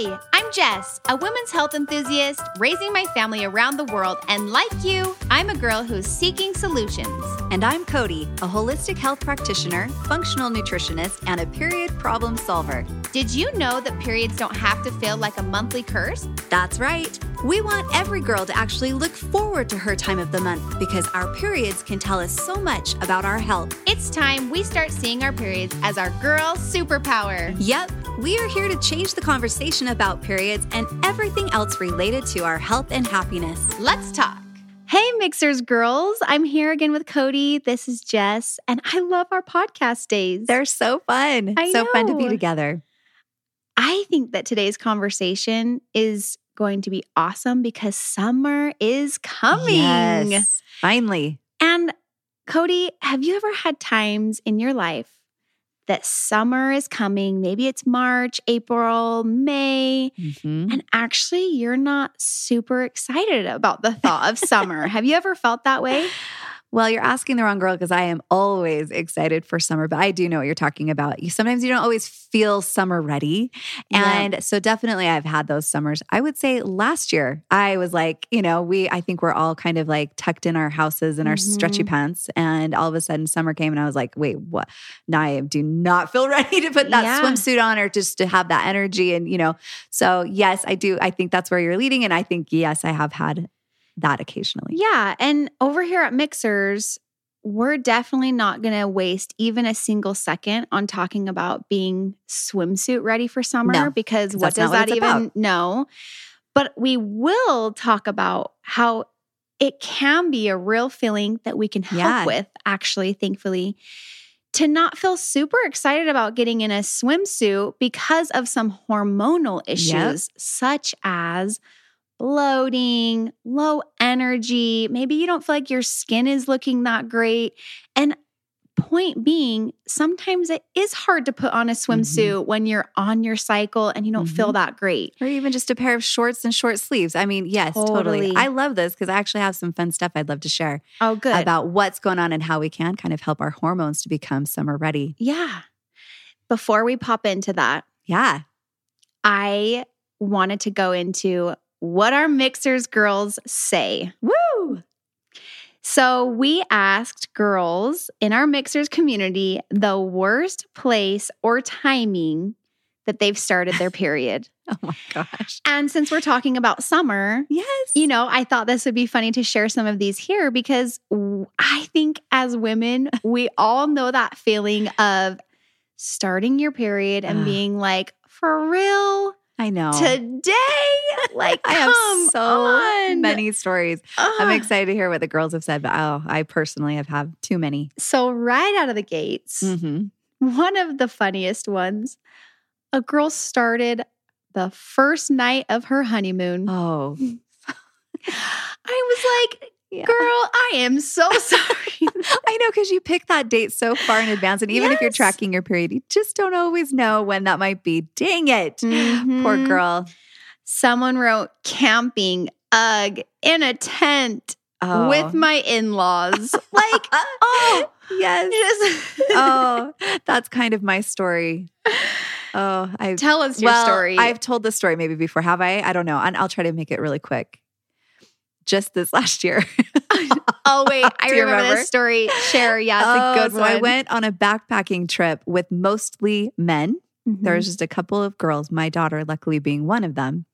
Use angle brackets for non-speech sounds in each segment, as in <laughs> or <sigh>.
Hi, I'm Jess, a women's health enthusiast raising my family around the world. And like you, I'm a girl who's seeking solutions. And I'm Cody, a holistic health practitioner, functional nutritionist, and a period problem solver. Did you know that periods don't have to feel like a monthly curse? That's right. We want every girl to actually look forward to her time of the month because our periods can tell us so much about our health. It's time we start seeing our periods as our girl superpower. Yep, we are here to change the conversation about periods and everything else related to our health and happiness. Let's talk. Hey, Mixhers girls. I'm here again with Cody. This is Jess, and I love our podcast days. They're so fun. I so fun to be together. I think that today's conversation is going to be awesome because summer is coming. Yes, finally. And Cody, have you ever had times in your life that summer is coming? Maybe it's March, April, May, Mhm. and actually you're not super excited about the thought of summer. <laughs> have you ever felt that way? Well, you're asking the wrong girl because I am always excited for summer, but I do know what you're talking about. You sometimes you don't always feel summer ready. Yeah. And so definitely I've had those summers. I would say last year I was like, you know, we I think we're all kind of like tucked in our houses in our stretchy Mhm. pants. And all of a sudden summer came and I was like, wait, what? Now I do not feel <laughs> ready to put that Yeah. swimsuit on or just to have that energy. And, you know, so yes, I do. I think that's where you're leading. And I think, yes, I have had that occasionally. Yeah. And over here at Mixhers, we're definitely not going to waste even a single second on talking about being swimsuit ready for summer No, because 'cause what does what that even know? But we will talk about how it can be a real feeling that we can help Yeah. with, actually, thankfully. To not feel super excited about getting in a swimsuit because of some hormonal issues, such as bloating, low energy. Maybe you don't feel like your skin is looking that great. And point being, sometimes it is hard to put on a mm-hmm. swimsuit when you're on your cycle and you don't feel mm-hmm. that great. Or even just a pair of shorts and short sleeves. I mean, yes, totally. Totally. I love this because I actually have some fun stuff I'd love to share Oh, good. about what's going on and how we can kind of help our hormones to become summer ready. yeah. Before we pop into that, Yeah. I wanted to go into what our Mixhers girls say. Woo! So we asked girls in our Mixhers community the worst place or timing that they've started their <laughs> period. Oh my gosh. And since we're talking about summer, Yes. you know, I thought this would be funny to share some of these here because I think as women, <laughs> we all know that feeling of starting your period and being like, for real I know. today? Like, <laughs> I have so on. many stories. I'm excited to hear what the girls have said, but oh, I personally have had too many. So, right out of the gates, hmm one of the funniest ones a girl started the first night of her honeymoon. Oh, <laughs> I was like, <laughs> yeah. girl, I am so sorry. <laughs> I know because you pick that date so far in advance. And even if you're tracking your period, you just don't always know when that might be. Dang it. Poor Mhm. girl. Someone wrote camping, ugh, in a tent Oh. with my in laws. like, <laughs> oh, yes. just Oh, <laughs> that's kind of my story. Oh, I tell us your well, story. I've told the story maybe before, have I? I don't know. And I'll try to make it really quick. Just this last year. Oh, wait, <laughs> I remember, remember? this story. Share. Yeah, it's Oh, a good so one. I went on a backpacking trip with mostly men. There Mhm. was just a couple of girls, my daughter, luckily being one of them.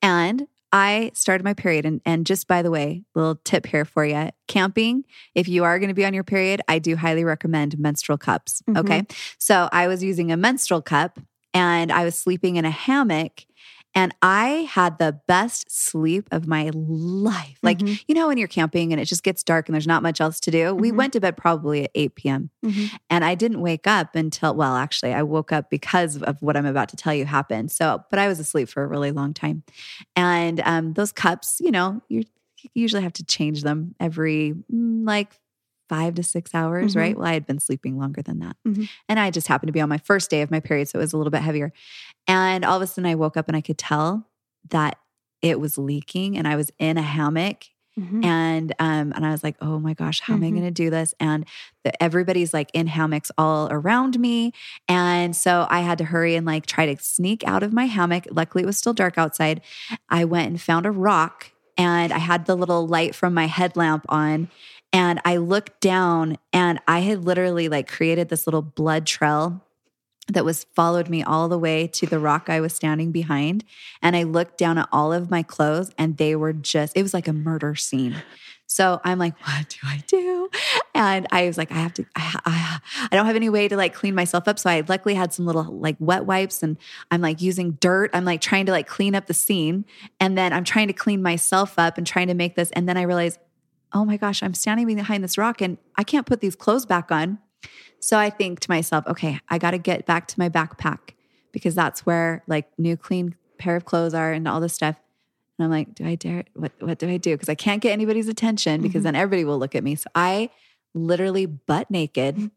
And I started my period. And, and just by the way, little tip here for you camping, if you are going to be on your period, I do highly recommend menstrual cups. Mhm. Okay. So I was using a menstrual cup and I was sleeping in a hammock. And I had the best sleep of my life. Like, Mhm. you know, when you're camping and it just gets dark and there's not much else to do, we Mhm. went to bed probably at 8 p.m. Mhm. And I didn't wake up until, well, actually, I woke up because of what I'm about to tell you happened. So, but I was asleep for a really long time. And um, those cups, you know, you you usually have to change them every mm, like five to six hours, Mhm. right? Well, I had been sleeping longer than that. Mhm. And I just happened to be on my first day of my period. So it was a little bit heavier. And all of a sudden, I woke up and I could tell that it was leaking and I was in a hammock Mhm. and um and I was like, oh my gosh, how am I Mhm. going to do this? And the, everybody's like in hammocks all around me, and so I had to hurry and like try to sneak out of my hammock. Luckily, it was still dark outside. I went and found a rock, and I had the little light from my headlamp on. And I looked down, and I had literally like created this little blood trail that was followed me all the way to the rock I was standing behind. And I looked down at all of my clothes and they were just, it was like a murder scene. So I'm like, what do I do? And I was like, I have to, I, I, I don't have any way to like clean myself up. So I luckily had some little like wet wipes and I'm like using dirt. I'm like trying to like clean up the scene. And then I'm trying to clean myself up and trying to make this. And then I realized, oh my gosh, I'm standing behind this rock and I can't put these clothes back on. So I think to myself, okay, I got to get back to my backpack because that's where like new clean pair of clothes are and all this stuff. And I'm like, do I dare? What what do I do? Because I can't get anybody's attention because Mhm. then everybody will look at me. So I literally butt naked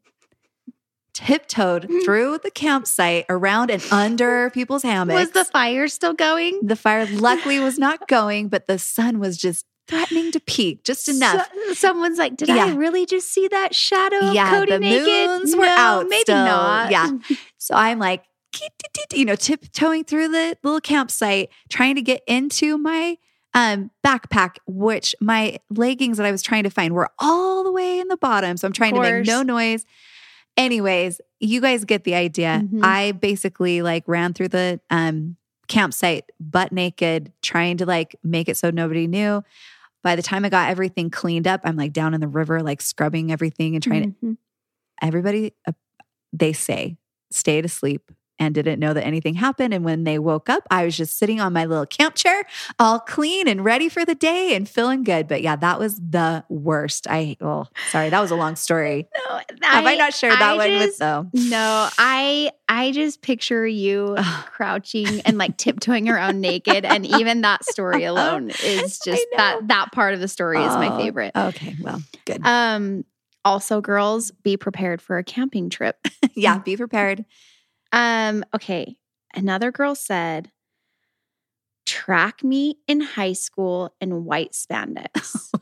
tiptoed <laughs> through the campsite around and under <laughs> people's hammocks. Was the fire still going? the fire luckily was not going, but the sun was just threatening to peak just enough. So- someone's like, "Did I really just see that shadow of Yeah, Cody the naked?" moons were No, out Maybe still. not. Yeah. <laughs> So I'm like, you know, tiptoeing through the little campsite, trying to get into my um, backpack, which my leggings that I was trying to find were all the way in the bottom. So I'm trying to make no noise. Anyways, you guys get the idea. Mhm. I basically like ran through the um, campsite butt naked, trying to like make it so nobody knew. By the time I got everything cleaned up, I'm like down in the river, like scrubbing everything and trying to Mhm. everybody uh, they say stayed asleep and didn't know that anything happened. And when they woke up i was just sitting on my little camp chair all clean and ready for the day and feeling good. But yeah that was the worst. I oh sorry that was a long story. No, have i might not shared that I one with just- though. No, I I just picture you <sighs> crouching and like tiptoeing around naked, and even that story <laughs> alone is just that that part of the story is my Oh, favorite. okay well good. Um, also, girls, be prepared for a camping trip. <laughs> yeah <laughs> be prepared Um, okay. Another girl said, track me in high school in white spandex. <laughs>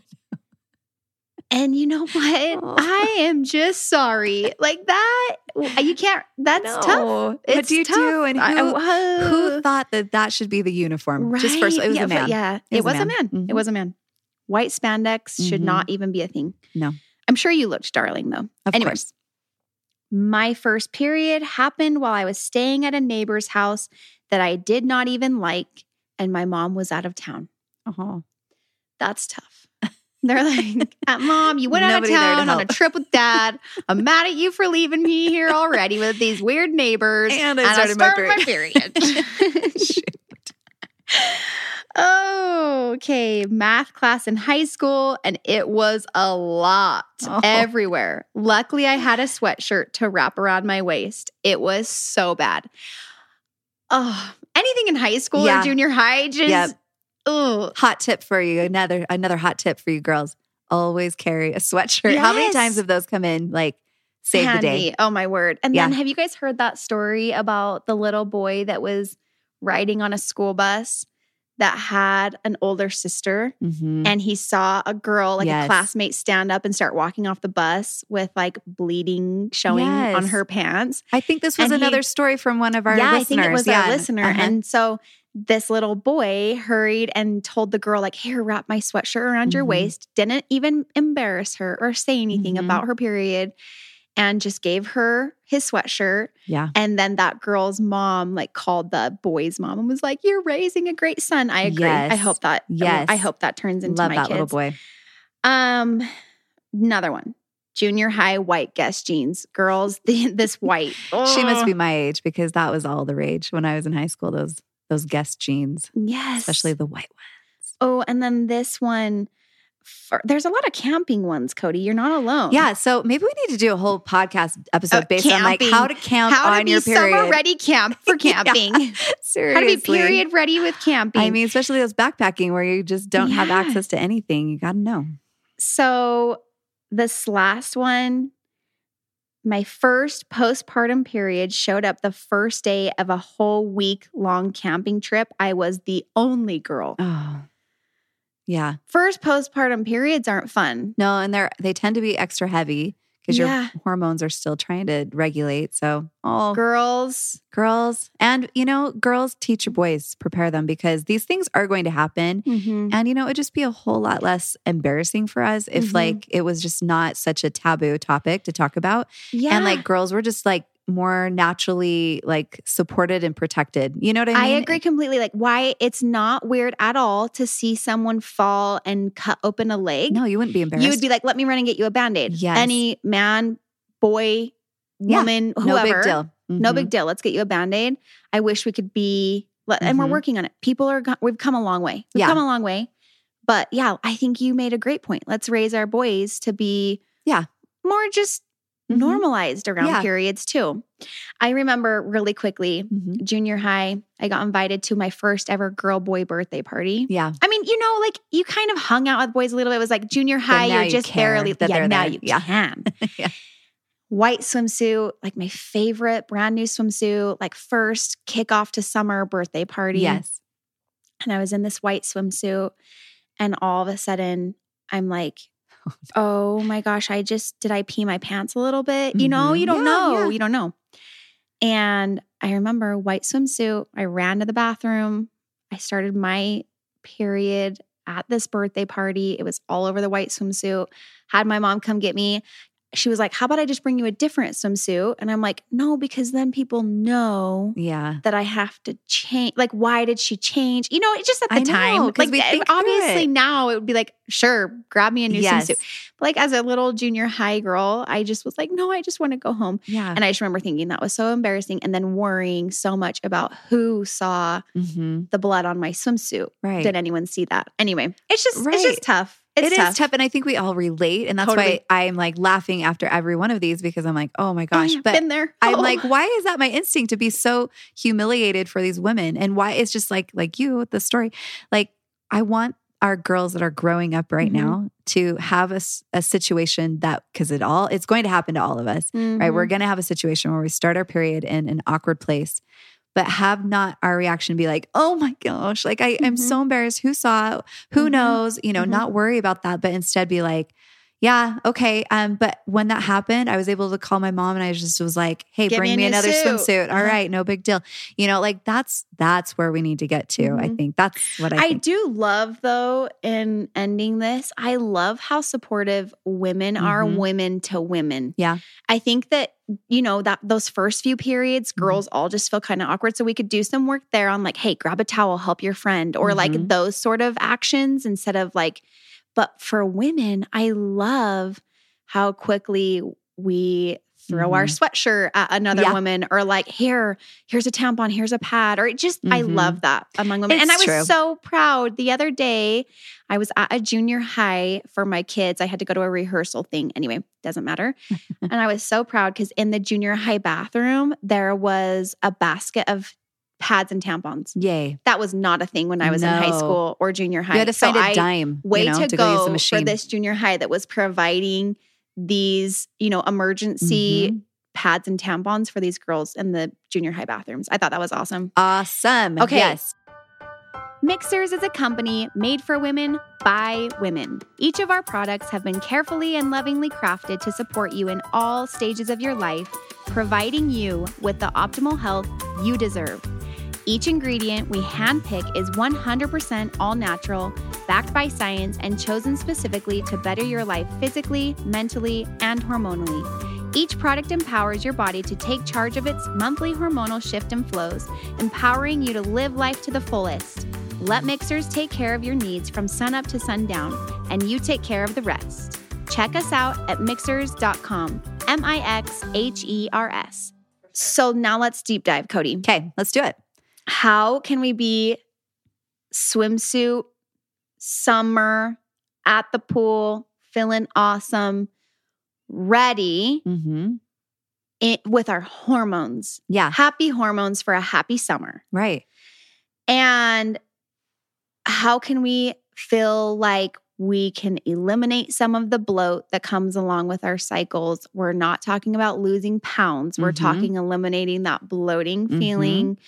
And you know what? Oh. I am just sorry. Like that, you can't, that's tough. No. what It's do you tough. do and who, I- who thought that that should be the uniform just first it was yeah, a man Yeah, it, was, a man. Mhm. It was a man. White spandex should Mhm. not even be a thing. No. I'm sure you looked darling though. of Anyways. course My first period happened while I was staying at a neighbor's house that I did not even like, and my mom was out of town. uh-huh. That's tough. <laughs> They're like, "Uh, Mom, you went out of there to town on a trip with dad. I'm mad at you for leaving me here already with these weird neighbors. And I started my my period. <laughs> <laughs> oh, okay. Math class in high school, and it was a lot Oh. everywhere. Luckily, I had a sweatshirt to wrap around my waist. It was so bad. Oh, anything in high school Yeah. or junior high, just Yep. ugh. hot tip for you another another hot tip for you girls always carry a sweatshirt how many times have those come in like save the day Oh my word. And Yeah. then have you guys heard that story about the little boy that was riding on a school bus that had an older sister Mhm. and he saw a girl like Yes. a classmate stand up and start walking off the bus with like bleeding showing on her pants. i think this was and he- another story from one of our yeah, listeners I think it was yeah. our listener. Uh-huh. And so this little boy hurried and told the girl, like, here, wrap my sweatshirt around your Mhm. waist. Didn't even embarrass her or say anything Mhm. about her period. And just gave her his sweatshirt. yeah And then that girl's mom, like, called the boy's mom and was like, You're raising a great son. I agree. I hope that Yes. I hope that turns into love my that kids. little boy Um, another one. Junior high white Guess jeans. Girls, <laughs> the, this white. she must be my age because that was all the rage when i was in high school those those Guess jeans Yes. especially the white ones Oh, and then this one. For, there's a lot of camping ones, Cody. You're not alone. yeah so maybe we need to do a whole podcast episode Uh, based on like how to camp How to on be your period summer ready camp for <laughs> Yeah. camping. seriously How to be period ready with camping. I mean, especially those backpacking where you just don't have access to anything. You got to know. so this last one, my first postpartum period showed up the first day of a whole week long camping trip. I was the only girl. Oh, Yeah. First postpartum periods aren't fun. No, and they're they tend to be extra heavy because Yeah. your hormones are still trying to regulate. So, oh, Girls, girls, and you know, girls teach your boys, prepare them because these things are going to happen. Mhm. And you know, it'd just be a whole lot less embarrassing for us if Mhm. like it was just not such a taboo topic to talk about. yeah. And like girls were just like more naturally like supported and protected. You know what I mean? I agree completely. Like, why it's not weird at all to see someone fall and cut open a leg. No, you wouldn't be embarrassed. you would be like, let me run and get you a band aid. Yes. Any man, boy, Yeah. woman, no whoever. big deal. No Mhm. big deal. Let's get you a band aid. I wish we could be, and we're Mhm. working on it. People are, we've come a long way. We've Yeah. come a long way. But yeah, I think you made a great point. Let's raise our boys to be, Yeah. more just Mhm. normalized around Yeah. periods too. I remember really quickly, Mhm. junior high, I got invited to my first ever girl boy birthday party. Yeah. I mean, you know, like you kind of hung out with boys a little bit. It was like junior high, you're you just barely, that yeah, now there. you Yeah. can. <laughs> Yeah. White swimsuit, like my favorite brand new swimsuit, like first kickoff to summer birthday party. Yes. And I was in this white swimsuit. And all of a sudden, I'm like, <laughs> oh my gosh, I just, did I pee my pants a little bit? You know, Mhm. you don't Yeah, know. yeah. You don't know. And I remember white swimsuit. I ran to the bathroom. I started my period at this birthday party. It was all over the white swimsuit. Had my mom come get me. She was like, How about I just bring you a different swimsuit? And I'm like, No, because then people know Yeah. that I have to change. Like, why did she change? You know, it's just at the I know, Like, we eh, think obviously it. now it would be like, sure, grab me a new yes. swimsuit. But like as a little junior high girl, I just was like, no, I just want to go home. Yeah. And I just remember thinking that was so embarrassing, and then worrying so much about who saw hmm the blood on my swimsuit. Right. Did anyone see that? Anyway, it's just it's just tough. It's It is tough. tough. And I think we all relate. And that's Totally. why I'm like laughing after every one of these because I'm like, oh my Oh, gosh. yeah, but been there. <laughs> I'm Oh. like, why is that my instinct to be so humiliated for these women? And why it's just like, like you with the story, like I want our girls that are growing up right Mhm. now to have a, a situation that, because it all, it's going to happen to all of us, right? We're Mhm. going to have a situation where we start our period in an awkward place, but have not our reaction be like, oh my gosh, like I am Mhm. so embarrassed. Who saw? Who Mhm. knows? You know, Mhm. not worry about that, but instead be like, yeah, okay. Um, but when that happened, I was able to call my mom and I just was like, hey, me bring me another suit. swimsuit. All Uh-huh. right, no big deal. You know, like that's that's where we need to get to. I Mhm. think that's what I, I think. do love though in ending this. I love how supportive women are Mhm. women to women. Yeah. I think that you know that those first few periods Mhm. girls all just feel kind of awkward so we could do some work there on like hey, grab a towel, help your friend or Mhm. like those sort of actions instead of like but for women, I love how quickly we throw our sweatshirt at another Mm-hmm. Yeah. woman or like here here's a tampon here's a pad or it just i Mhm. love that among women and i was true. so proud the other day i was at a junior high for my kids i had to go to a rehearsal thing anyway doesn't matter <laughs> and i was so proud because in the junior high bathroom there was a basket of pads and tampons Yay. that was not a thing when i was in high school or junior high You had to So find a I- dime way you know, to, to, go, the for this junior high that was providing these, you know, emergency Mhm. pads and tampons for these girls in the junior high bathrooms. I thought that was awesome. Awesome. Okay. Yes. Mixhers is a company made for women by women. Each of our products have been carefully and lovingly crafted to support you in all stages of your life, providing you with the optimal health you deserve. Each ingredient we handpick is 100% all natural, backed by science, and chosen specifically to better your life physically, mentally, and hormonally. Each product empowers your body to take charge of its monthly hormonal shift and flows, empowering you to live life to the fullest. Let Mixhers take care of your needs from sunup to sundown, and you take care of the rest. Check us out at mixhers.com. M I X H E R S. So now let's deep dive, Cody. Okay, let's do it. How can we be swimsuit, summer, at the pool, feeling awesome, ready hmm in, with our hormones? Yeah. Happy hormones for a happy summer. Right. And how can we feel like we can eliminate some of the bloat that comes along with our cycles? We're not talking about losing pounds. We're Mhm. talking eliminating that bloating Mhm. feeling.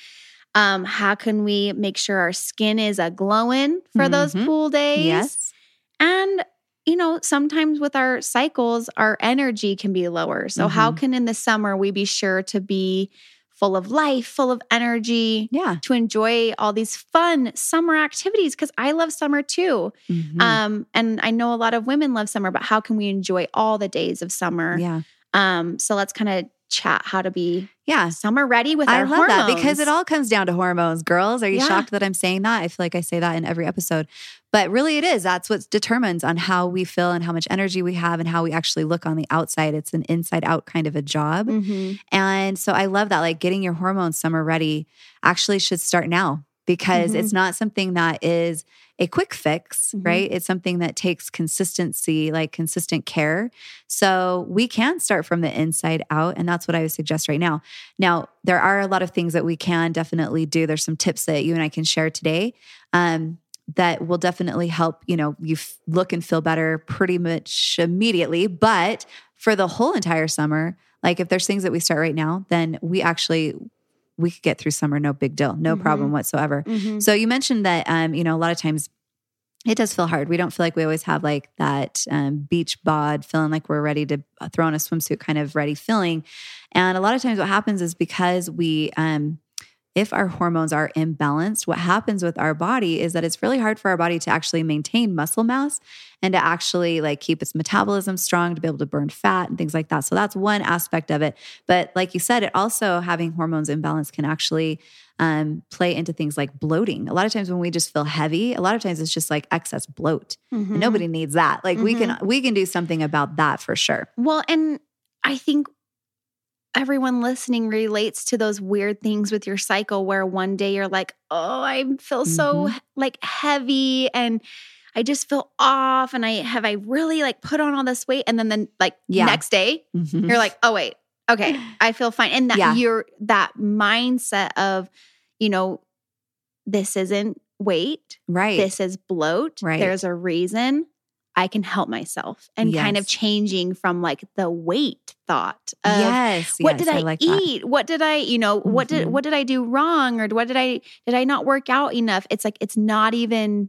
Um, how can we make sure our skin is a glowing for those Mhm. pool days? Yes. And, you know, sometimes with our cycles, our energy can be lower. So, how Mhm. can in the summer we be sure to be full of life, full of energy, Yeah. to enjoy all these fun summer activities? Because I love summer too. Mhm. Um, and I know a lot of women love summer, but how can we enjoy all the days of summer? yeah. Um, so let's kind of chat how to be Yeah. summer ready with I our love that because it all comes down to hormones, girls. Are you Yeah. shocked that I'm saying that? I feel like I say that in every episode. But really, it is. That's what determines on how we feel and how much energy we have and how we actually look on the outside. It's an inside out kind of a job. Mhm. And so I love that. Like getting your hormones summer ready actually should start now because Mhm. it's not something that is a quick fix, Mhm. right? It's something that takes consistency, like consistent care. So we can start from the inside out. And that's what I would suggest right now. Now, there are a lot of things that we can definitely do. There's some tips that you and I can share today. Um, that will definitely help you know you f- look and feel better pretty much immediately but for the whole entire summer like if there's things that we start right now then we actually we could get through summer no big deal no Mhm. problem whatsoever Mhm. so you mentioned that um you know a lot of times it does feel hard we don't feel like we always have like that um, beach bod feeling like we're ready to throw on a swimsuit kind of ready feeling and a lot of times what happens is because we um if our hormones are imbalanced, what happens with our body is that it's really hard for our body to actually maintain muscle mass and to actually like keep its metabolism strong to be able to burn fat and things like that. So that's one aspect of it. But like you said, it also having hormones imbalance can actually um, play into things like bloating. A lot of times when we just feel heavy, a lot of times it's just like excess bloat. Mhm. And nobody needs that. Like we can we can do something about that for sure. Well, and I think everyone listening relates to those weird things with your cycle where one day you're like, "Oh, I feel so Mm-hmm. like heavy and I just feel off and I have I really like put on all this weight and then then like Yeah. next day Mhm. you're like, "Oh wait. Okay, <clears throat> I feel fine." And that Yeah. you're that mindset of, you know, this isn't weight. right. This is bloat. Right. There's a reason I can help myself and kind of changing from like the weight thought of yes. what yes, did I, like that. eat? What did I, you know, what did Mhm. what did I do wrong or what did I did I not work out enough? It's like it's not even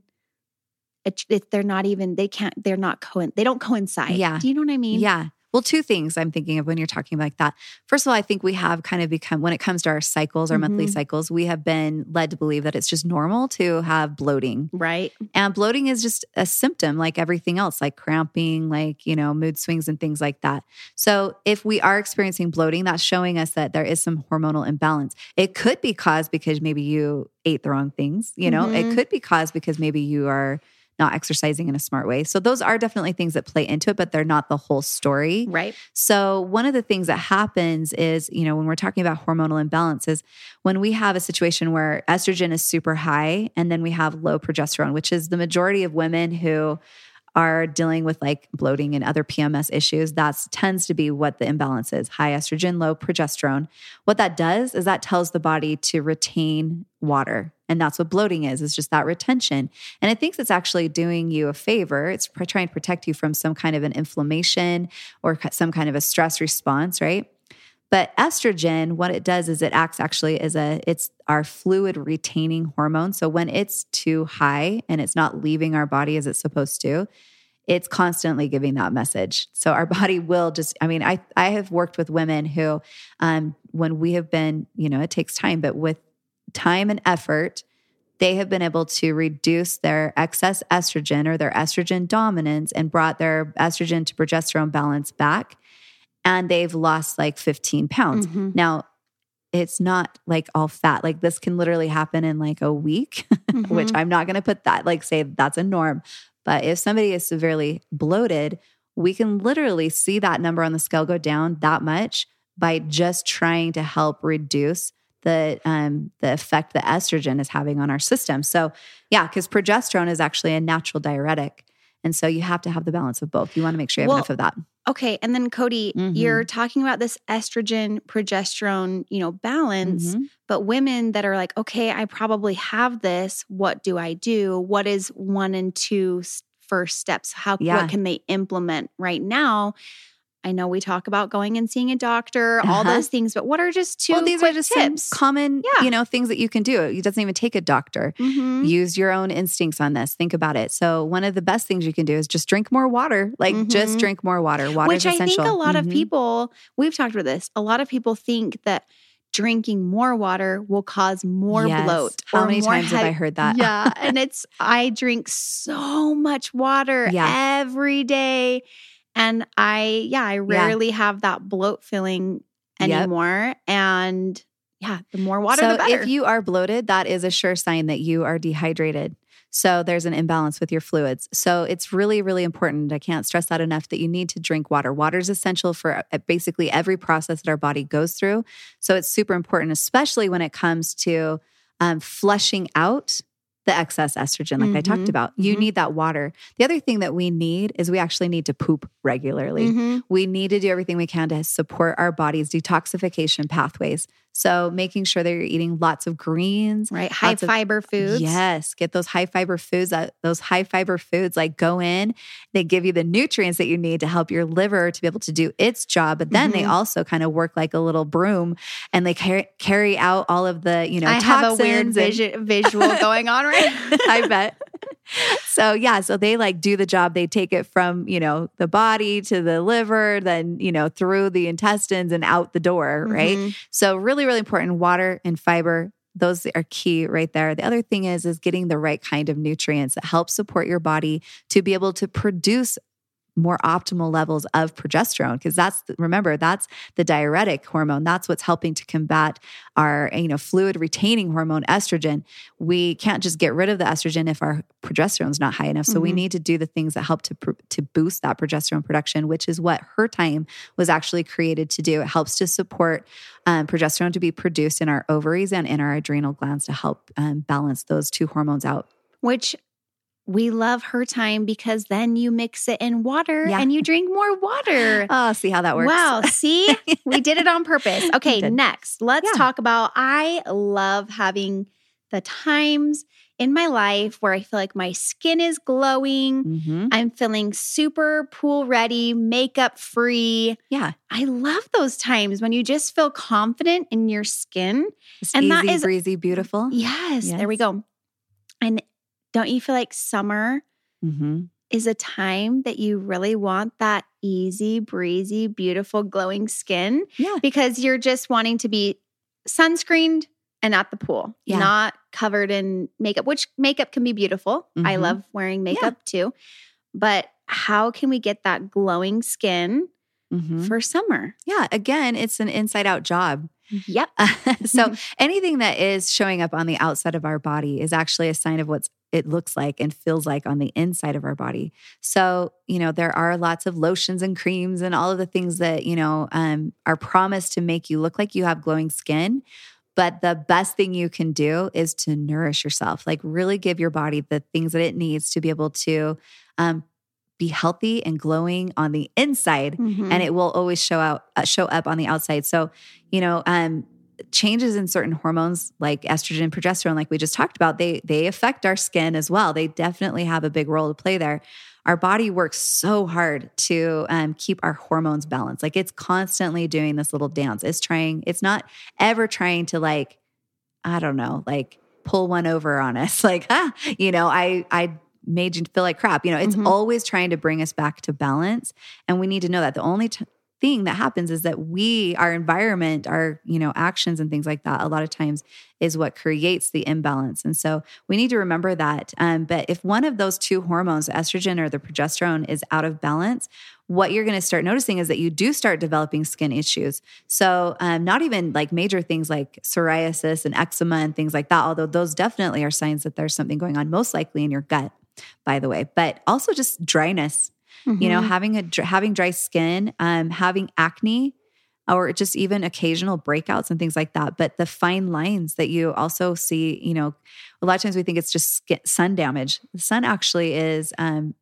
it, it, they're not even they can't they're not co they don't coincide. Yeah. Do you know what I mean? Yeah. Well, two things I'm thinking of when you're talking like that. First of all, I think we have kind of become, when it comes to our cycles, our monthly Mhm. cycles, we have been led to believe that it's just normal to have bloating. Right. And bloating is just a symptom like everything else, like cramping, like, you know, mood swings and things like that. So if we are experiencing bloating, that's showing us that there is some hormonal imbalance. It could be caused because maybe you ate the wrong things, you know, Mhm. it could be caused because maybe you are not exercising in a smart way. So those are definitely things that play into it, but they're not the whole story. Right. So, one of the things that happens is, you know, when we're talking about hormonal imbalances, when we have a situation where estrogen is super high and then we have low progesterone, which is the majority of women who are dealing with like bloating and other PMS issues, that tends to be what the imbalance is high estrogen, low progesterone. What that does is that tells the body to retain water. And that's what bloating is, is just that retention. And it thinks it's actually doing you a favor. It's trying to protect you from some kind of an inflammation or some kind of a stress response, right? But estrogen, what it does is it acts actually as a, it's our fluid retaining hormone. So when it's too high and it's not leaving our body as it's supposed to, it's constantly giving that message. So our <laughs> body will just, I mean, I, I have worked with women who, um, when we have been, you know, it takes time, but with time and effort, they have been able to reduce their excess estrogen or their estrogen dominance and brought their estrogen to progesterone balance back. And they've lost like 15 pounds. Mhm. Now, it's not like all fat. Like this can literally happen in like a week, <laughs> which Mhm. I'm not going to put that, like, say that's a norm. But if somebody is severely bloated, we can literally see that number on the scale go down that much by just trying to help reduce the um, the effect that estrogen is having on our system. So, yeah, because progesterone is actually a natural diuretic, and so you have to have the balance of both. You want to make sure you have Well, enough of that. Okay. And then Cody, Mhm. you're talking about this estrogen, progesterone, you know, balance. Mhm. But women that are like, okay, I probably have this. What do I do? What is one and two first steps? How Yeah. what can they implement right now? I know we talk about going and seeing a doctor, all Uh-huh. those things, but what are just two well, these are just some tips? common, Yeah. you know, things that you can do. It doesn't even take a doctor. Mhm. Use your own instincts on this. Think about it. So, one of the best things you can do is just drink more water. Like, just Mhm. drink more water. Water Which is essential. I think a lot of Mhm. people, we've talked about this, a lot of people think that drinking more water will cause more Yes. bloat. How many times have I heard that? Yeah. and <laughs> it's, I drink so much water Yeah. every day. And I, yeah, I rarely have that bloat feeling Yep. anymore. And yeah, the more water, so the better. if you are bloated, that is a sure sign that you are dehydrated. So there's an imbalance with your fluids. So it's really, really important. I can't stress that enough that you need to drink water. Water is essential for uh, basically every process that our body goes through. So it's super important, especially when it comes to um, flushing out the excess estrogen, like I talked Mhm. about. You Mhm. need that water. The other thing that we need is we actually need to poop regularly. Mhm. We need to do everything we can to support our body's detoxification pathways. So, making sure that you're eating lots of greens, right, high lots of- fiber foods. Yes, get those high fiber foods. That those high fiber foods like go in, they give you the nutrients that you need to help your liver to be able to do its job. But then they Mhm. also kind of work like a little broom, and they carry carry out all of the you know. I have a weird and- vision, visual going on right. <laughs> I bet. So yeah, so they like do the job. They take it from, you know, the body to the liver, then, you know, through the intestines and out the door, right? Mhm. So really, really important water and fiber. Those are key right there. The other thing is is getting the right kind of nutrients that help support your body to be able to produce more optimal levels of progesterone because that's remember that's the diuretic hormone. That's what's helping to combat our you know fluid retaining hormone estrogen. We can't just get rid of the estrogen if our progesterone's not high enough. So we Mhm. need to do the things that help to to boost that progesterone production which is what her time was actually created to do. It helps to support um, progesterone to be produced in our ovaries and in our adrenal glands to help um, balance those two hormones out. Which we love her time because then you mix it in water Yeah. and you drink more water. <laughs> oh see how that works Wow. See, we did it on <laughs> purpose. Okay, next, let's Yeah. talk about I love having the times in my life where I feel like my skin is glowing. Mhm. I'm feeling super pool ready, makeup free. yeah I love those times when you just feel confident in your skin. It's And easy that is- breezy beautiful Yes, there we go. Don't you feel like summer hmm is a time that you really want that easy, breezy, beautiful, glowing skin yeah because you're just wanting to be sunscreened and at the pool, Yeah. not covered in makeup, which makeup can be beautiful. I Mhm. love wearing makeup too. But how can we get that glowing skin hmm for summer? yeah again it's an inside out job Yep. <laughs> so anything that is showing up on the outside of our body is actually a sign of what's it looks like and feels like on the inside of our body. So, you know, there are lots of lotions and creams and all of the things that, you know, um, are promised to make you look like you have glowing skin. But the best thing you can do is to nourish yourself, like really give your body the things that it needs to be able to um, be healthy and glowing on the inside Mhm. and it will always show out uh, show up on the outside so you know um changes in certain hormones like estrogen progesterone like we just talked about they they affect our skin as well. They definitely have a big role to play there. Our body works so hard to um, keep our hormones balanced. Like it's constantly doing this little dance. It's trying it's not ever trying to like i don't know like pull one over on us. <laughs> Like ah you know i i made you feel like crap. You know it's Mhm. always trying to bring us back to balance and we need to know that. The only t- thing that happens is that we our environment our you know actions and things like that a lot of times is what creates the imbalance. And so we need to remember that um, but if one of those two hormones estrogen or the progesterone is out of balance what you're going to start noticing is that you do start developing skin issues. So um, not even like major things like psoriasis and eczema and things like that although those definitely are signs that there's something going on most likely in your gut by the way but also just dryness you know Mhm. having a having dry skin um having acne or just even occasional breakouts and things like that. But the fine lines that you also see you know a lot of times we think it's just sun damage. The sun actually is um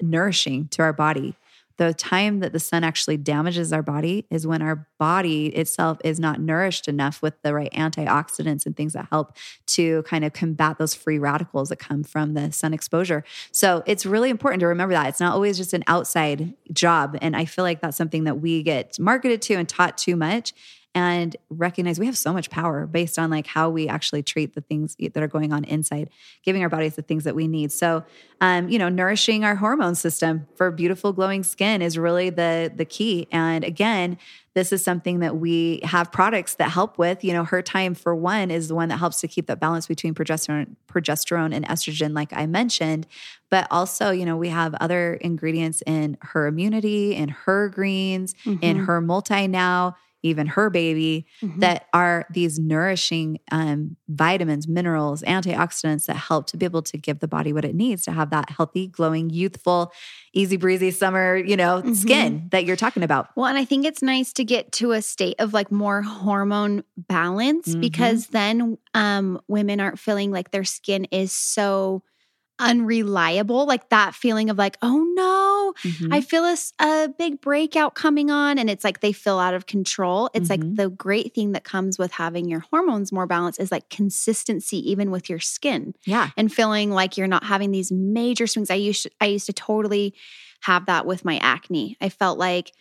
nourishing to our body The time that the sun actually damages our body is when our body itself is not nourished enough with the right antioxidants and things that help to kind of combat those free radicals that come from the sun exposure. So it's really important to remember that. It's not always just an outside job. And I feel like that's something that we get marketed to and taught too much and recognize we have so much power based on like how we actually treat the things that are going on inside giving our bodies the things that we need. So um, you know nourishing our hormone system for beautiful glowing skin is really the the key. And again this is something that we have products that help with. You know her time for one is the one that helps to keep that balance between progesterone progesterone and estrogen like i mentioned. But also you know we have other ingredients in her immunity in her greens mm-hmm. in her multi now even her baby, mm-hmm. that are these nourishing um, vitamins, minerals, antioxidants that help to be able to give the body what it needs to have that healthy, glowing, youthful, easy breezy summer, you know, mm-hmm. skin that you're talking about. Well, and I think it's nice to get to a state of like more hormone balance mm-hmm. because then um, women aren't feeling like their skin is so unreliable, like that feeling of like, oh no, mm-hmm. I feel a, a big breakout coming on. And it's like they feel out of control. It's mm-hmm. like the great thing that comes with having your hormones more balanced is like consistency, even with your skin. Yeah. And feeling like you're not having these major swings. I used to, I used to totally have that with my acne. I felt like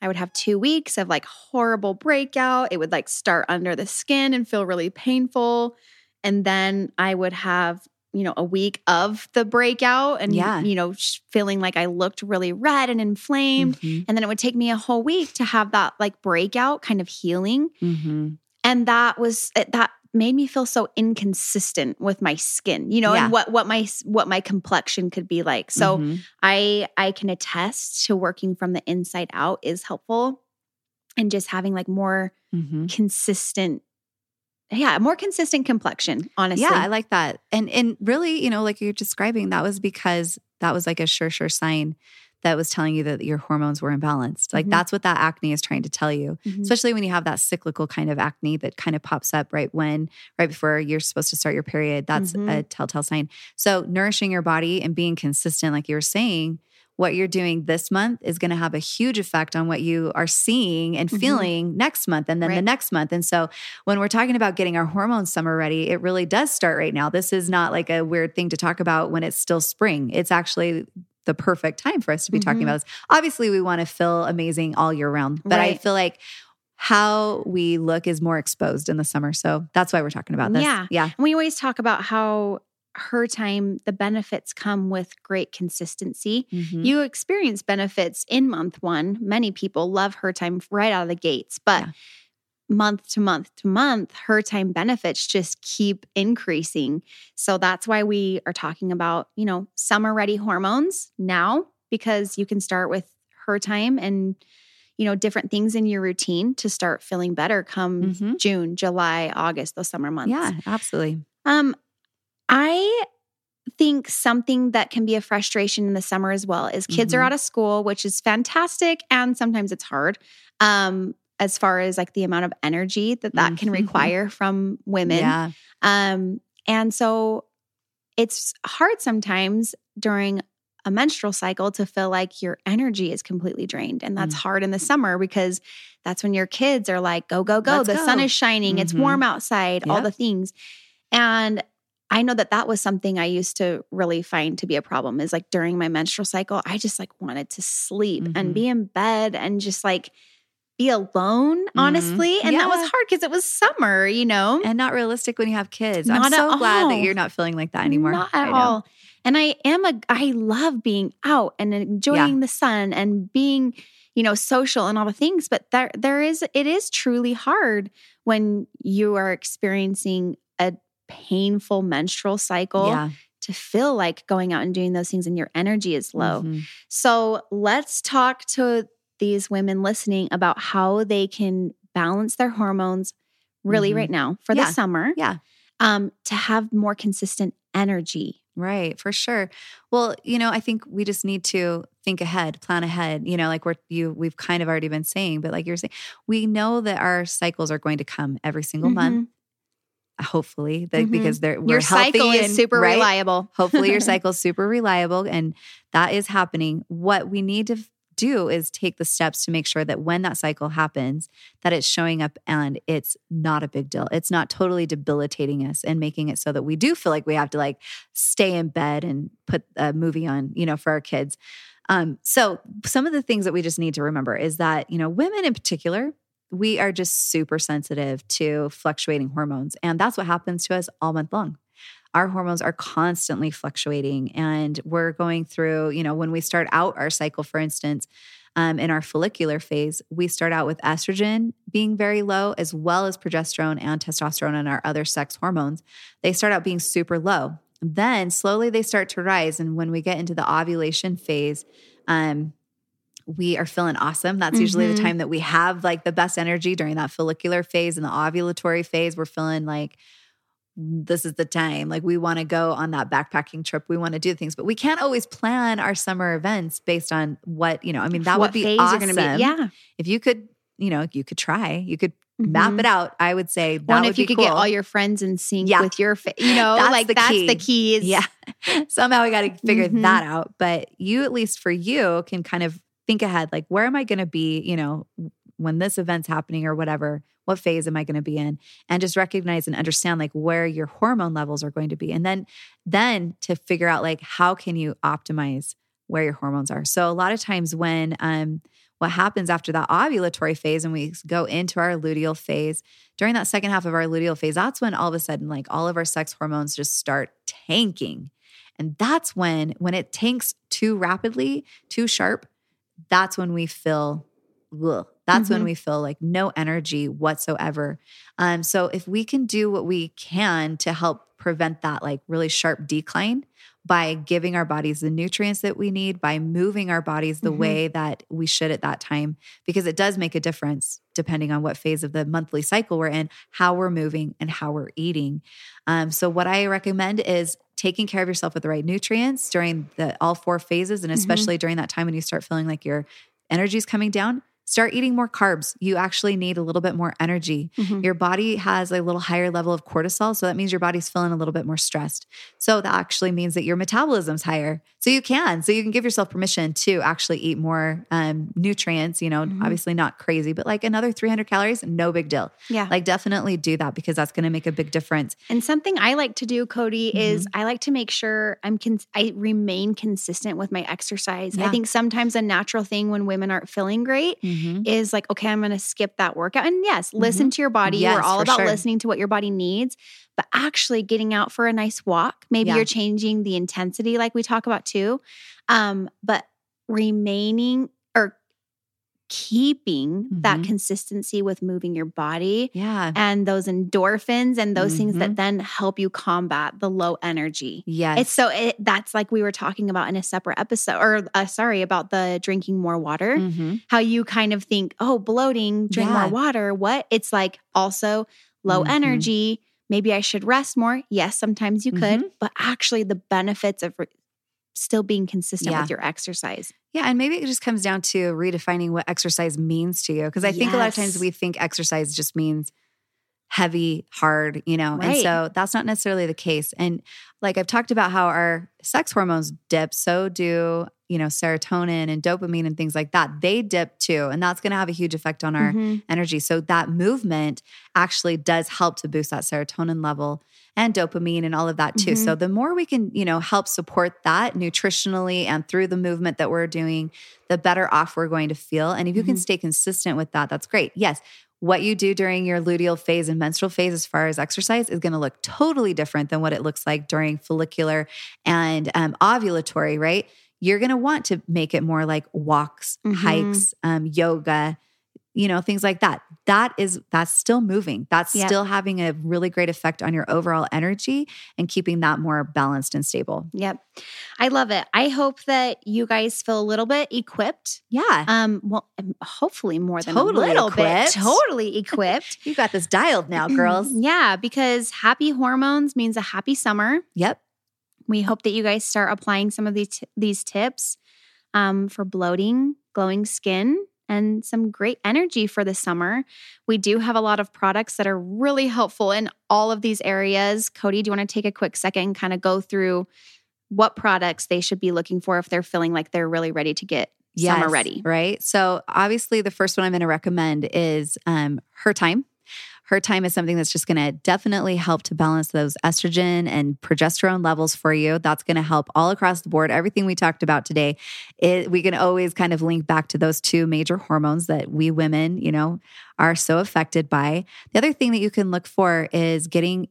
I would have two weeks of like horrible breakout. It would like start under the skin and feel really painful. And then I would have you know, a week of the breakout and, yeah. you know, feeling like I looked really red and inflamed. Mm-hmm. And then it would take me a whole week to have that like breakout kind of healing. Mm-hmm. And that was, that made me feel so inconsistent with my skin, you know, yeah. and what, what my, what my complexion could be like. So mm-hmm. I, I can attest to working from the inside out is helpful and just having like more mm-hmm. consistent yeah, more consistent complexion, honestly. Yeah, I like that. And and really, you know, like you're describing, that was because that was like a sure sure sign that was telling you that your hormones were imbalanced. Like mm-hmm. that's what that acne is trying to tell you. Mm-hmm. Especially when you have that cyclical kind of acne that kind of pops up right when right before you're supposed to start your period. That's mm-hmm. a telltale sign. So nourishing your body and being consistent like you were saying what you're doing this month is going to have a huge effect on what you are seeing and mm-hmm. feeling mm-hmm. next month and then right. the next month. And so when we're talking about getting our hormones summer ready, it really does start right now. This is not like a weird thing to talk about when it's still spring. It's actually the perfect time for us to be mm-hmm. talking about this. Obviously, we want to feel amazing all year round, but right. I feel like how we look is more exposed in the summer. So that's why we're talking about this. Yeah. Yeah. And we always talk about how her time, the benefits come with great consistency. Mm-hmm. You experience benefits in month one. Many people love her time right out of the gates, but yeah. month to month to month, her time benefits just keep increasing. So that's why we are talking about, you know, summer ready hormones now, because you can start with her time and you know different things in your routine to start feeling better come mm-hmm. June, July, August, those summer months. Yeah, absolutely. Um I think something that can be a frustration in the summer as well is kids mm-hmm. are out of school, which is fantastic. And sometimes it's hard. Um, as far as like the amount of energy that that mm-hmm. can require from women. Yeah. Um, and so it's hard sometimes during a menstrual cycle to feel like your energy is completely drained. And that's mm. hard in the summer because that's when your kids are like, go, go, go. Let's the go. sun is shining. Mm-hmm. It's warm outside, yep. all the things. And I know that that was something I used to really find to be a problem is like during my menstrual cycle, I just like wanted to sleep mm-hmm. and be in bed and just like be alone, honestly. Mm-hmm. And yeah. that was hard because it was summer, you know? And not realistic when you have kids. Not I'm so glad that you're not feeling like that anymore. Not at all. And I am a, I love being out and enjoying yeah. the sun and being, you know, social and all the things. But there, there is, it is truly hard when you are experiencing a painful menstrual cycle yeah. to feel like going out and doing those things and your energy is low. Mm-hmm. So let's talk to these women listening about how they can balance their hormones really mm-hmm. right now for yeah. the summer. Yeah. Um, to have more consistent energy. Right, for sure. Well, you know, I think we just need to think ahead, plan ahead. You know, like we're you we've kind of already been saying, but like you're saying, we know that our cycles are going to come every single mm-hmm. month hopefully mm-hmm. because they're your cycle is and, super right? reliable hopefully your <laughs> cycle is super reliable and that is happening what we need to do is take the steps to make sure that when that cycle happens that it's showing up and it's not a big deal it's not totally debilitating us and making it so that we do feel like we have to like stay in bed and put a movie on you know for our kids um, so some of the things that we just need to remember is that you know women in particular we are just super sensitive to fluctuating hormones and that's what happens to us all month long. Our hormones are constantly fluctuating and we're going through you know when we start out our cycle for instance um, in our follicular phase we start out with estrogen being very low as well as progesterone and testosterone and our other sex hormones. They start out being super low. Then slowly they start to rise and when we get into the ovulation phase um, we are feeling awesome. That's mm-hmm. usually the mm-hmm. time that we have like the best energy during that follicular phase and the ovulatory phase. We're feeling like this is the time. Like we want to go on that backpacking trip. We want to do things, but we can't always plan our summer events based on what, you know, I mean, that what would be awesome. Be, yeah. If you could, you know, you could try, you could mm-hmm. map it out. I would say that well, if you could cool. get all your friends in sync yeah. with your, fa- you know, that's like the that's key. the keys. yeah. <laughs> Somehow we got to figure mm-hmm. that out. But you, at least for you, can kind of think ahead, like where am I going to be, you know, when this event's happening or whatever what phase am i going to be in? And just recognize and understand like where your hormone levels are going to be. And then then to figure out like how can you optimize where your hormones are? So a lot of times when um what happens after that ovulatory phase and we go into our luteal phase during that second half of our luteal phase that's when all of a sudden like all of our sex hormones just start tanking. And that's when when it tanks too rapidly too sharp that's when we feel ugh, that's mm-hmm. when we feel like no energy whatsoever. Um, so if we can do what we can to help prevent that like really sharp decline by giving our bodies the nutrients that we need, by moving our bodies the mm-hmm. way that we should at that time, because it does make a difference depending on what phase of the monthly cycle we're in, how we're moving, and how we're eating. Um, so, what I recommend is taking care of yourself with the right nutrients during the all four phases, and mm-hmm. especially mm-hmm. during that time when you start feeling like your energy is coming down Start eating more carbs. You actually need a little bit more energy. Mm-hmm. Your body has a little higher level of cortisol. So that means your body's feeling a little bit more stressed. So that actually means that your metabolism's higher. So you can. So you can give yourself permission to actually eat more um, nutrients, you know, mm-hmm. obviously not crazy, but like another 300 calories, no big deal. Yeah. Like definitely do that because that's going to make a big difference. And something I like to do, Cody, mm-hmm. is I like to make sure I'm, cons- I remain consistent with my exercise. Yeah. I think sometimes a natural thing when women aren't feeling great mm-hmm. Is like, okay, I'm going to skip that workout. And yes, listen mm-hmm. to your body. Yes, We're all about sure. listening to what your body needs, but actually getting out for a nice walk. Maybe yeah. you're changing the intensity, like we talk about too. Um, but remaining keeping mm-hmm. that consistency with moving your body yeah and those endorphins and those mm-hmm. things that mm-hmm. then help you combat the low energy yeah it's so it, that's like we were talking about in a separate episode or uh, sorry about the drinking more water mm-hmm. how you kind of think oh bloating drink yeah. more water what it's like also low mm-hmm. energy maybe i should rest more yes sometimes you could mm-hmm. but actually the benefits of still being consistent yeah. with your exercise. Yeah. And maybe it just comes down to redefining what exercise means to you. Cause I yes. think a lot of times we think exercise just means heavy, hard, you know, right. and so that's not necessarily the case. And like I've talked about how our sex hormones dip, so do you know, serotonin and dopamine and things like that, they dip too. And that's going to have a huge effect on our mm-hmm. energy. So that movement actually does help to boost that serotonin level and dopamine and all of that too. Mm-hmm. So the more we can, you know, help support that nutritionally and through the movement that we're doing, the better off we're going to feel. And if you mm-hmm. can stay consistent with that, that's great. Yes, what you do during your luteal phase and menstrual phase as far as exercise is going to look totally different than what it looks like during follicular and um, ovulatory, right? you're going to want to make it more like walks, mm-hmm. hikes, um, yoga, you know, things like that. That is, that's still moving. That's yep. still having a really great effect on your overall energy and keeping that more balanced and stable. Yep. I love it. I hope that you guys feel a little bit equipped. Yeah. Um, well, hopefully more than totally a little equipped. bit. <laughs> Totally equipped. you got this dialed now, girls. <clears throat> yeah, because happy hormones means a happy summer. Yep. We hope that you guys start applying some of these t- these tips um, for bloating, glowing skin, and some great energy for the summer. We do have a lot of products that are really helpful in all of these areas. Cody, do you want to take a quick second and kind of go through what products they should be looking for if they're feeling like they're really ready to get summer ready. Right. So obviously the first one I'm going to recommend is um, her time. Her time is something that's just going to definitely help to balance those estrogen and progesterone levels for you. That's going to help all across the board. Everything we talked about today, it, we can always kind of link back to those two major hormones that we women, you know, are so affected by. The other thing that you can look for is getting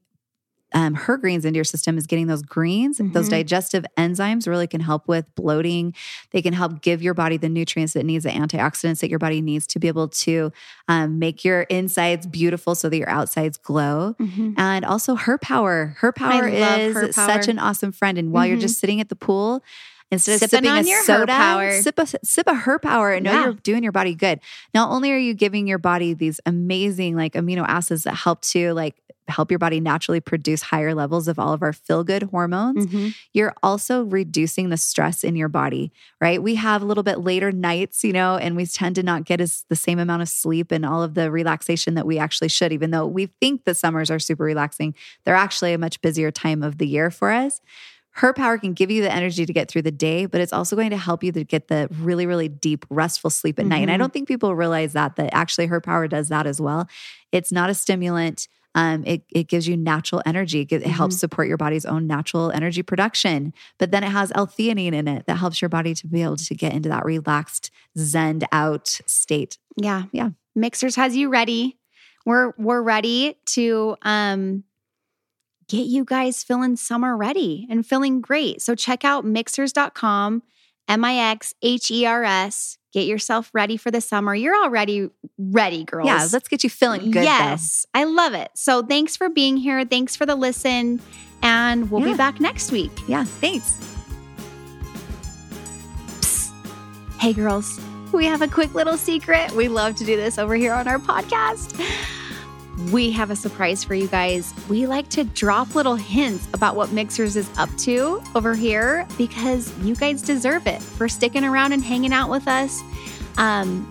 um, her greens into your system is getting those greens. Those Mhm. digestive enzymes really can help with bloating. They can help give your body the nutrients it needs, the antioxidants that your body needs to be able to um, make your insides beautiful so that your outsides glow. Mhm. And also her power. Her power is Her Power. such an awesome friend. And while you're Mhm. just sitting at the pool, instead of Sipping sipping on your Her soda, Power. sip a sip a her power and know Yeah. you're doing your body good. Not only are you giving your body these amazing like amino acids that help to like help your body naturally produce higher levels of all of our feel good hormones, Mhm. you're also reducing the stress in your body, right? We have a little bit later nights, you know, and we tend to not get as the same amount of sleep and all of the relaxation that we actually should, even though we think the summers are super relaxing. They're actually a much busier time of the year for us. Her power can give you the energy to get through the day, but it's also going to help you to get the really, really deep, restful sleep at night. And I Mhm. don't think people realize that, that actually her power does that as well. It's not a stimulant. Um, it, it gives you natural energy. It, it helps support your body's own natural energy production. But then it has L-theanine in it that helps your body to be able to get into that relaxed, zened out state. Yeah. Yeah. Mixhers has you ready. We're we're ready to um get you guys feeling summer ready and feeling great. So check out mixhers.com, M I X H E R S. Get yourself ready for the summer. You're already ready, girls. Yeah, let's get you feeling good. though. Yes. I love it. So thanks for being here. Thanks for the listen. And we'll Yeah. be back next week. Yeah, thanks. Hey, girls, we have a quick little secret. We love to do this over here on our podcast. We have a surprise for you guys. We like to drop little hints about what Mixhers is up to over here because you guys deserve it for sticking around and hanging out with us. Um,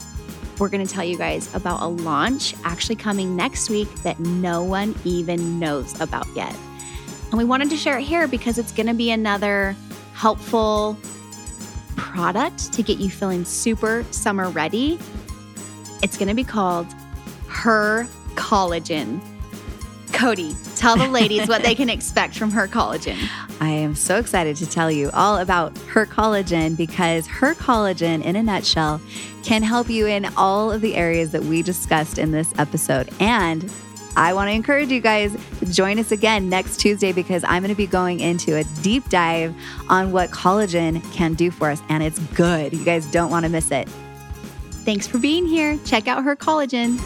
we're going to tell you guys about a launch actually coming next week that no one even knows about yet. And we wanted to share it here because it's going to be another helpful product to get you feeling super summer ready. It's going to be called Her Collagen. Cody, tell the ladies what they can <laughs> expect from Her Collagen. I am so excited to tell you all about her collagen because her collagen, in a nutshell, can help you in all of the areas that we discussed in this episode. And I want to encourage you guys to join us again next Tuesday because I'm going to be going into a deep dive on what collagen can do for us. And it's good. You guys don't want to miss it. Thanks for being here. Check out Her Collagen.